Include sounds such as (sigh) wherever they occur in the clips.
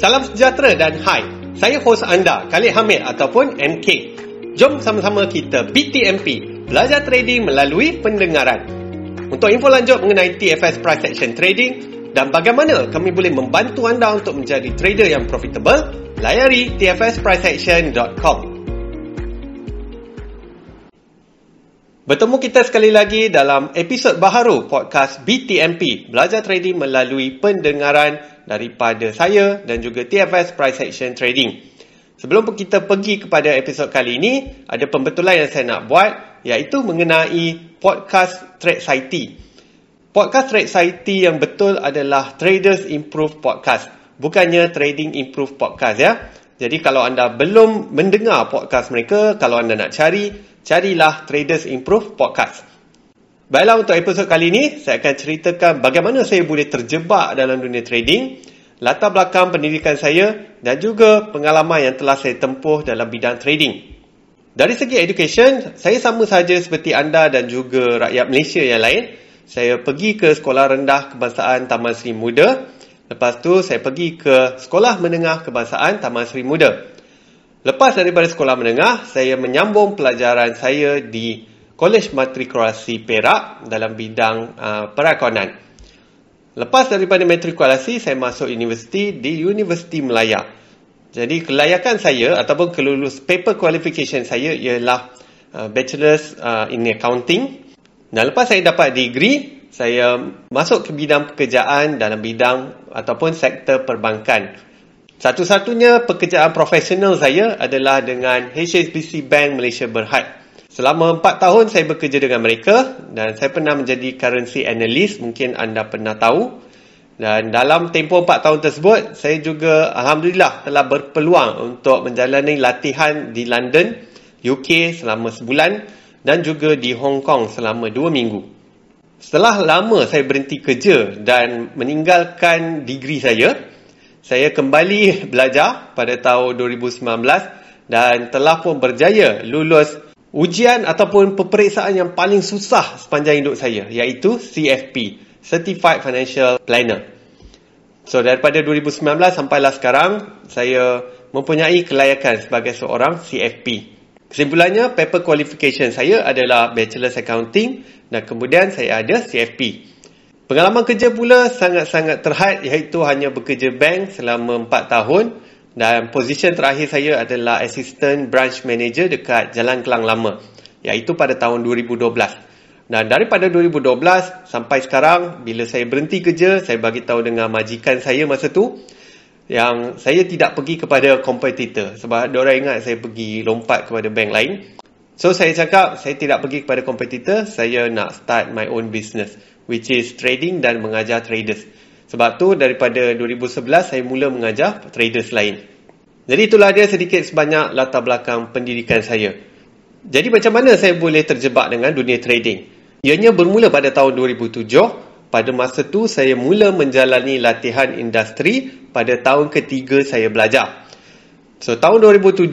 Salam sejahtera dan hai. Saya hos anda, Khalid Hamid ataupun MK. Jom sama-sama kita BTMP, belajar trading melalui pendengaran. Untuk info lanjut mengenai TFS Price Action Trading dan bagaimana kami boleh membantu anda untuk menjadi trader yang profitable, layari tfspriceaction.com. Bertemu kita sekali lagi dalam episod baharu podcast BTMP, belajar trading melalui pendengaran daripada saya dan juga TFS Price Action Trading. Sebelum kita pergi kepada episod kali ini, ada pembetulan yang saya nak buat iaitu mengenai podcast Trade Society. Podcast Trade Society yang betul adalah Traders Improve Podcast, bukannya Trading Improve Podcast ya. Jadi kalau anda belum mendengar podcast mereka, kalau anda nak cari, carilah Traders Improve Podcast. Baiklah untuk episod kali ini, saya akan ceritakan bagaimana saya boleh terjebak dalam dunia trading, latar belakang pendidikan saya dan juga pengalaman yang telah saya tempuh dalam bidang trading. Dari segi education, saya sama saja seperti anda dan juga rakyat Malaysia yang lain. Saya pergi ke sekolah rendah kebangsaan Taman Seri Muda. Lepas tu saya pergi ke sekolah menengah kebangsaan Taman Seri Muda. Lepas daripada sekolah menengah, saya menyambung pelajaran saya di Kolej Matrikulasi Perak dalam bidang uh, perakonan. Lepas daripada matrikulasi, saya masuk universiti di Universiti Melaya. Jadi kelayakan saya ataupun kelulus paper qualification saya ialah uh, Bachelor's uh, in Accounting. Dan lepas saya dapat degree, saya masuk ke bidang pekerjaan dalam bidang ataupun sektor perbankan. Satu-satunya pekerjaan profesional saya adalah dengan HSBC Bank Malaysia Berhad. Selama empat tahun saya bekerja dengan mereka dan saya pernah menjadi currency analyst, mungkin anda pernah tahu. Dan dalam tempoh empat tahun tersebut, saya juga Alhamdulillah telah berpeluang untuk menjalani latihan di London, UK selama sebulan dan juga di Hong Kong selama dua minggu. Setelah lama saya berhenti kerja dan meninggalkan degree saya, saya kembali (laughs) belajar pada tahun 2019 dan telah pun berjaya lulus ujian ataupun peperiksaan yang paling susah sepanjang hidup saya iaitu CFP Certified Financial Planner. So daripada 2019 sampailah sekarang saya mempunyai kelayakan sebagai seorang CFP. Kesimpulannya paper qualification saya adalah Bachelor's Accounting dan kemudian saya ada CFP. Pengalaman kerja pula sangat-sangat terhad iaitu hanya bekerja bank selama 4 tahun. Dan position terakhir saya adalah assistant branch manager dekat Jalan Kelang Lama iaitu pada tahun 2012 dan daripada 2012 sampai sekarang bila saya berhenti kerja saya bagi tahu dengan majikan saya masa tu yang saya tidak pergi kepada kompetitor sebab orang ingat saya pergi lompat kepada bank lain. So saya cakap saya tidak pergi kepada kompetitor saya nak start my own business which is trading dan mengajar traders sebab tu daripada 2011 saya mula mengajar traders lain. Jadi itulah dia sedikit sebanyak latar belakang pendidikan saya. Jadi macam mana saya boleh terjebak dengan dunia trading? Ianya bermula pada tahun 2007. Pada masa tu saya mula menjalani latihan industri pada tahun ketiga saya belajar. So tahun 2007,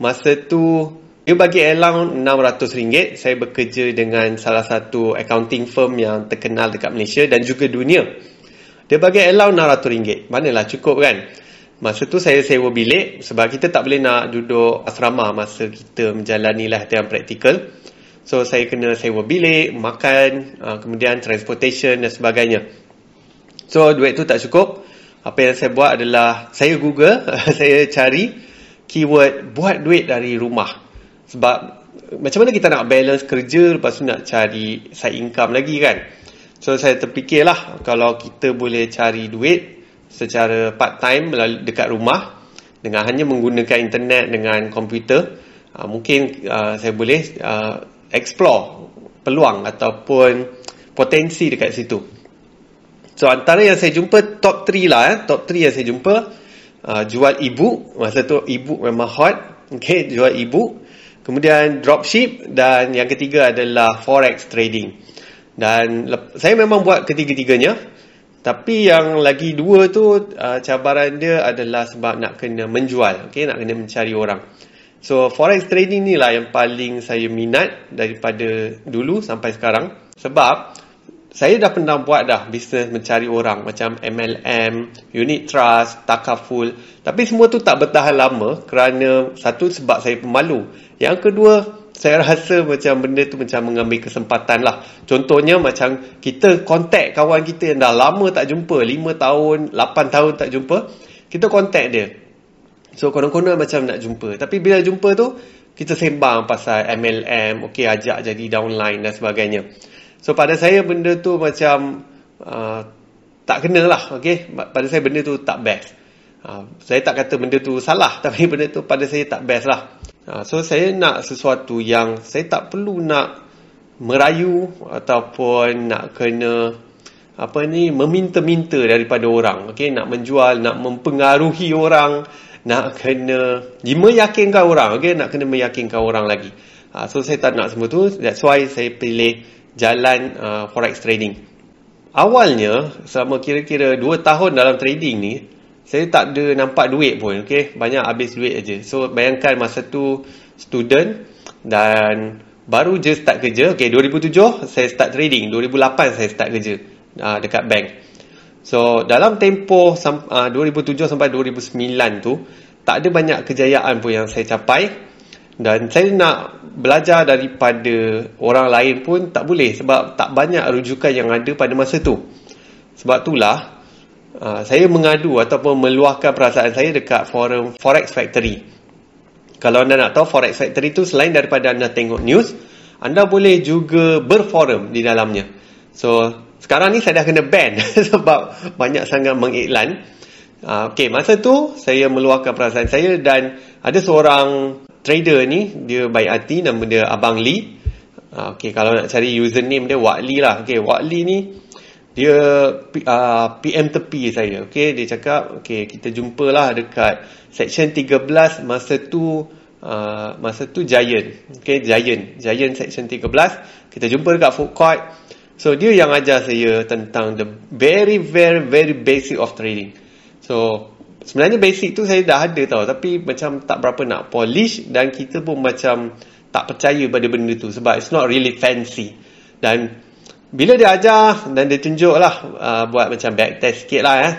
masa tu dia bagi allowance RM600. Saya bekerja dengan salah satu accounting firm yang terkenal dekat Malaysia dan juga dunia. Dia bagi allowance RM600. Manalah cukup kan? Masa tu saya sewa bilik sebab kita tak boleh nak duduk asrama masa kita menjalani latihan praktikal. So saya kena sewa bilik, makan, uh, kemudian transportation dan sebagainya. So duit tu tak cukup. Apa yang saya buat adalah saya Google, (laughs) saya cari keyword buat duit dari rumah. Sebab macam mana kita nak balance kerja lepas tu nak cari side income lagi kan? So saya terfikirlah kalau kita boleh cari duit secara part time dekat rumah dengan hanya menggunakan internet dengan komputer uh, mungkin uh, saya boleh uh, explore peluang ataupun potensi dekat situ. So antara yang saya jumpa top 3 lah eh, top 3 yang saya jumpa uh, jual ebook masa tu ebook memang hot (laughs) okay, jual ebook kemudian dropship dan yang ketiga adalah forex trading. Dan saya memang buat ketiga-tiganya. Tapi yang lagi dua tu uh, cabaran dia adalah sebab nak kena menjual. Okay? Nak kena mencari orang. So forex trading ni lah yang paling saya minat daripada dulu sampai sekarang. Sebab saya dah pernah buat dah bisnes mencari orang macam MLM, unit trust, takaful. Tapi semua tu tak bertahan lama kerana satu sebab saya pemalu. Yang kedua, saya (laughs) rasa macam benda tu macam mengambil kesempatan lah. Contohnya macam kita kontak kawan kita yang dah lama tak jumpa, 5 tahun, 8 tahun tak jumpa, kita kontak dia. So konon-konon macam nak jumpa. Tapi bila jumpa tu, kita sembang pasal MLM, okay ajak jadi downline dan sebagainya. So pada saya benda tu macam uh, tak kena lah. Okay? Pada saya benda tu tak best. Uh, saya tak kata benda tu salah. (laughs) Tapi benda tu pada saya tak best lah. Uh, so saya nak sesuatu yang saya tak perlu nak merayu ataupun nak kena apa ni meminta-minta daripada orang. Okay? Nak menjual, nak mempengaruhi orang. Nak kena meyakinkan orang. Okay? Nak kena meyakinkan orang lagi. Uh, so saya tak nak semua tu. That's why saya pilih jalan uh, forex trading. Awalnya selama kira-kira 2 tahun dalam trading ni saya tak ada nampak duit pun, okey. Banyak habis duit aja. So bayangkan masa tu student dan baru je start kerja. Okey, 2007 saya start trading, 2008 saya start kerja uh, dekat bank. So dalam tempoh uh, 2007 sampai 2009 tu tak ada banyak kejayaan pun yang saya capai dan saya nak belajar daripada orang lain pun tak boleh sebab tak banyak rujukan yang ada pada masa tu. Sebab itulah uh, saya mengadu ataupun meluahkan perasaan saya dekat forum Forex Factory. Kalau anda nak tahu Forex Factory tu selain daripada anda tengok news, anda boleh juga berforum di dalamnya. So, sekarang ni saya dah kena ban (laughs) sebab banyak sangat mengiklan. Uh, okay, masa tu saya meluahkan perasaan saya dan ada seorang trader ni dia baik hati nama dia Abang Lee. Uh, okay, kalau nak cari username dia Wak Lee lah. Okay, Wak Lee ni dia uh, ah, PM tepi saya. Okay, dia cakap okay, kita jumpa lah dekat section 13 masa tu uh, masa tu Giant. Okay, Giant. Giant section 13. Kita jumpa dekat food court. So, dia yang ajar saya tentang the very, very, very basic of trading. So, sebenarnya basic tu saya dah ada tau tapi macam tak berapa nak polish dan kita pun macam tak percaya pada benda tu sebab it's not really fancy. Dan bila dia ajar dan dia tunjuk lah uh, buat macam back test sikit lah eh.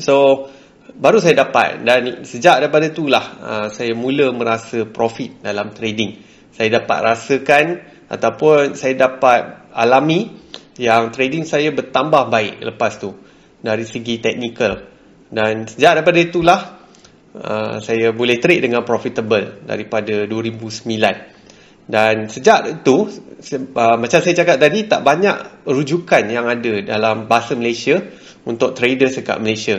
so baru saya dapat dan sejak daripada tu lah uh, saya mula merasa profit dalam trading. Saya dapat rasakan ataupun saya dapat alami yang trading saya bertambah baik lepas tu dari segi teknikal dan sejak daripada itulah uh, saya boleh trade dengan profitable daripada 2009 dan sejak itu uh, macam saya cakap tadi tak banyak rujukan yang ada dalam bahasa Malaysia untuk traders dekat Malaysia.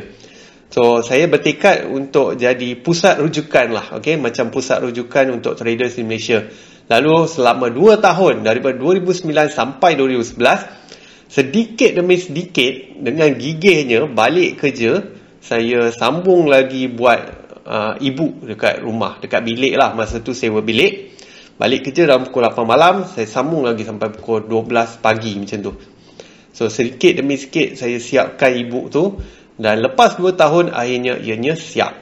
So saya bertekad untuk jadi pusat rujukan lah okay? macam pusat rujukan untuk traders di Malaysia. Lalu selama 2 tahun daripada 2009 sampai 2011 sedikit demi sedikit dengan gigihnya balik kerja saya sambung lagi buat uh, ibu dekat rumah, dekat bilik lah. Masa tu sewa bilik. Balik kerja dalam pukul 8 malam, saya sambung lagi sampai pukul 12 pagi macam tu. So sedikit demi sikit saya siapkan ibu tu dan lepas 2 tahun akhirnya ianya siap.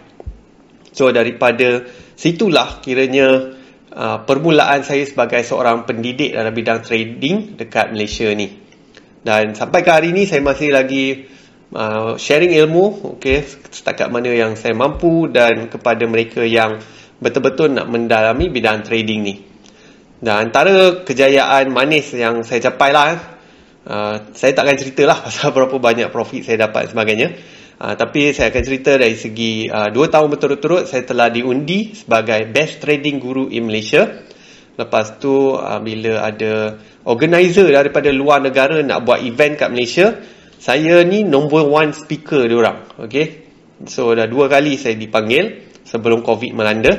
So daripada situlah kiranya uh, permulaan saya sebagai seorang pendidik dalam bidang trading dekat Malaysia ni. Dan sampai ke hari ni saya masih lagi uh, sharing ilmu okay, setakat mana yang saya mampu dan kepada mereka yang betul-betul nak mendalami bidang trading ni. Dan antara kejayaan manis yang saya capai lah, uh, saya takkan cerita lah (laughs) pasal berapa banyak profit saya dapat dan sebagainya. Uh, tapi saya akan cerita dari segi uh, 2 tahun berturut-turut saya telah diundi sebagai best trading guru in Malaysia. Lepas tu uh, bila ada organizer daripada luar negara nak buat event kat Malaysia, saya ni number one speaker dia orang. Okay. So dah dua kali saya dipanggil sebelum COVID melanda.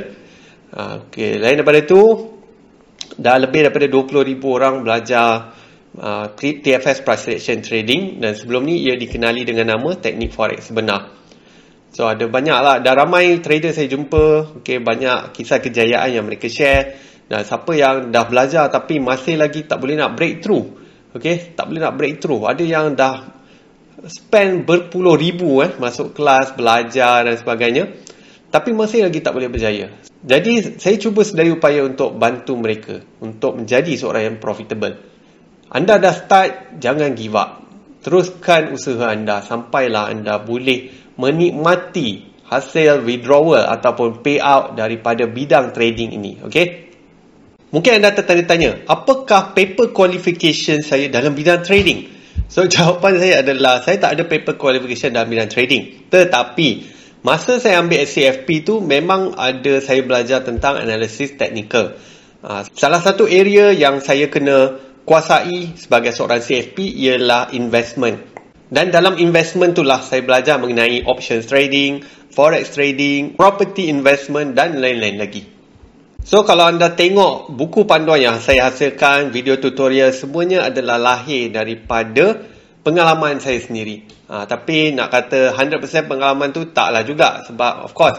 Uh, okay. Lain daripada tu, dah lebih daripada 20,000 orang belajar uh, TFS Price Selection Trading dan sebelum ni ia dikenali dengan nama Teknik Forex sebenar. So ada banyak lah, dah ramai trader saya jumpa, okay, banyak kisah kejayaan yang mereka share dan siapa yang dah belajar tapi masih lagi tak boleh nak breakthrough. Okay, tak boleh nak breakthrough. Ada yang dah spend berpuluh ribu eh, masuk kelas, belajar dan sebagainya. Tapi masih lagi tak boleh berjaya. Jadi saya cuba sedaya upaya untuk bantu mereka. Untuk menjadi seorang yang profitable. Anda dah start, jangan give up. Teruskan usaha anda sampailah anda boleh menikmati hasil withdrawal ataupun payout daripada bidang trading ini. Okay? Mungkin anda tertanya-tanya, apakah paper qualification saya dalam bidang trading? So, (laughs) jawapan saya adalah, saya tak ada paper qualification dalam bidang trading. Tetapi, masa saya ambil SCFP tu, memang ada saya belajar tentang analisis technical. Uh, salah satu area yang saya kena kuasai sebagai seorang CFP ialah investment. Dan dalam investment itulah saya belajar mengenai options trading, forex trading, property investment dan lain-lain lagi. So kalau anda tengok buku panduan yang saya hasilkan, video tutorial semuanya adalah lahir daripada pengalaman saya sendiri. Ha, tapi nak kata 100% pengalaman tu taklah juga sebab of course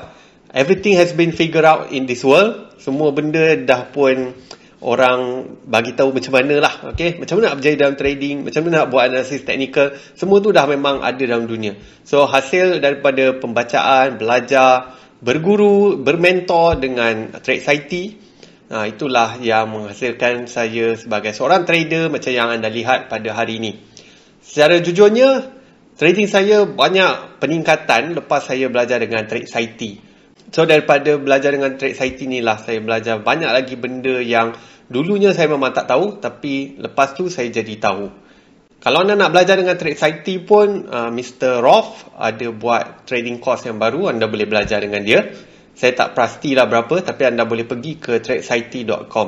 everything has been figured out in this world. Semua benda dah pun orang bagi tahu macam mana lah. Okay? Macam mana nak berjaya dalam trading, macam mana nak buat analisis teknikal. Semua tu dah memang ada dalam dunia. So hasil daripada pembacaan, belajar, berguru, bermentor dengan Trade Society. Nah, itulah yang menghasilkan saya sebagai seorang trader macam yang anda lihat pada hari ini. Secara jujurnya, trading saya banyak peningkatan lepas saya belajar dengan Trade Society. So daripada belajar dengan Trade Society ni lah saya belajar banyak lagi benda yang dulunya saya memang tak tahu tapi lepas tu saya jadi tahu. Kalau anda nak belajar dengan Trade Society pun, uh, Mr. Roth ada buat trading course yang baru, anda boleh belajar dengan dia. Saya tak pastilah berapa, tapi anda boleh pergi ke tradesociety.com.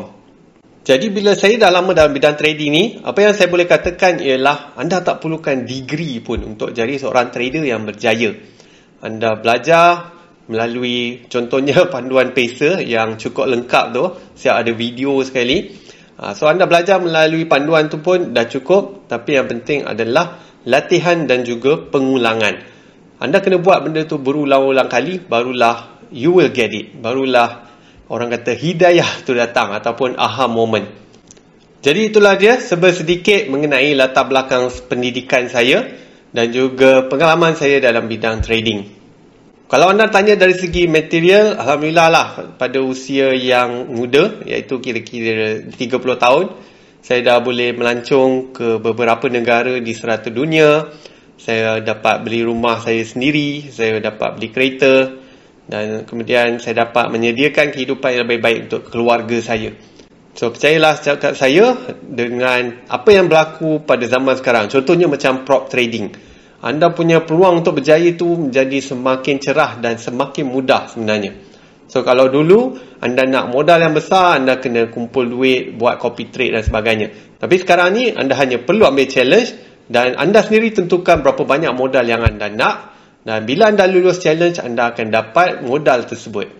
Jadi bila saya dah lama dalam bidang trading ni, apa yang saya boleh katakan ialah anda tak perlukan degree pun untuk jadi seorang trader yang berjaya. Anda belajar melalui contohnya (laughs) panduan pacer yang cukup lengkap tu, siap ada video sekali. Ha, so anda belajar melalui panduan tu pun dah cukup tapi yang penting adalah latihan dan juga pengulangan. Anda kena buat benda tu berulang-ulang kali barulah you will get it. Barulah orang kata hidayah tu datang ataupun aha moment. Jadi itulah dia sedikit mengenai latar belakang pendidikan saya dan juga pengalaman saya dalam bidang trading. Kalau anda tanya dari segi material, Alhamdulillah lah pada usia yang muda, iaitu kira-kira 30 tahun, saya dah boleh melancong ke beberapa negara di serata dunia. Saya dapat beli rumah saya sendiri, saya dapat beli kereta dan kemudian saya dapat menyediakan kehidupan yang lebih baik untuk keluarga saya. So percayalah cakap saya dengan apa yang berlaku pada zaman sekarang. Contohnya macam prop trading anda punya peluang untuk berjaya itu menjadi semakin cerah dan semakin mudah sebenarnya. So kalau dulu anda nak modal yang besar, anda kena kumpul duit, buat copy trade dan sebagainya. Tapi sekarang ni anda hanya perlu ambil challenge dan anda sendiri tentukan berapa banyak modal yang anda nak dan bila anda lulus challenge, anda akan dapat modal tersebut.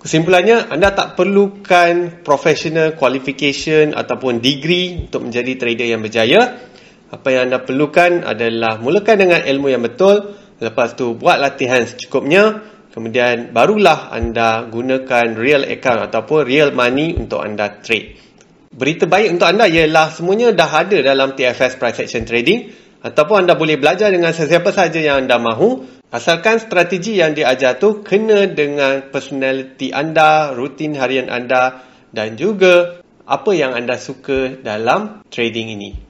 Kesimpulannya, anda tak perlukan professional qualification ataupun degree untuk menjadi trader yang berjaya. Apa yang anda perlukan adalah mulakan dengan ilmu yang betul, lepas tu buat latihan secukupnya, kemudian barulah anda gunakan real account ataupun real money untuk anda trade. Berita baik untuk anda ialah semuanya dah ada dalam TFS Price Action Trading ataupun anda boleh belajar dengan sesiapa saja yang anda mahu asalkan strategi yang diajar tu kena dengan personality anda, rutin harian anda dan juga apa yang anda suka dalam trading ini.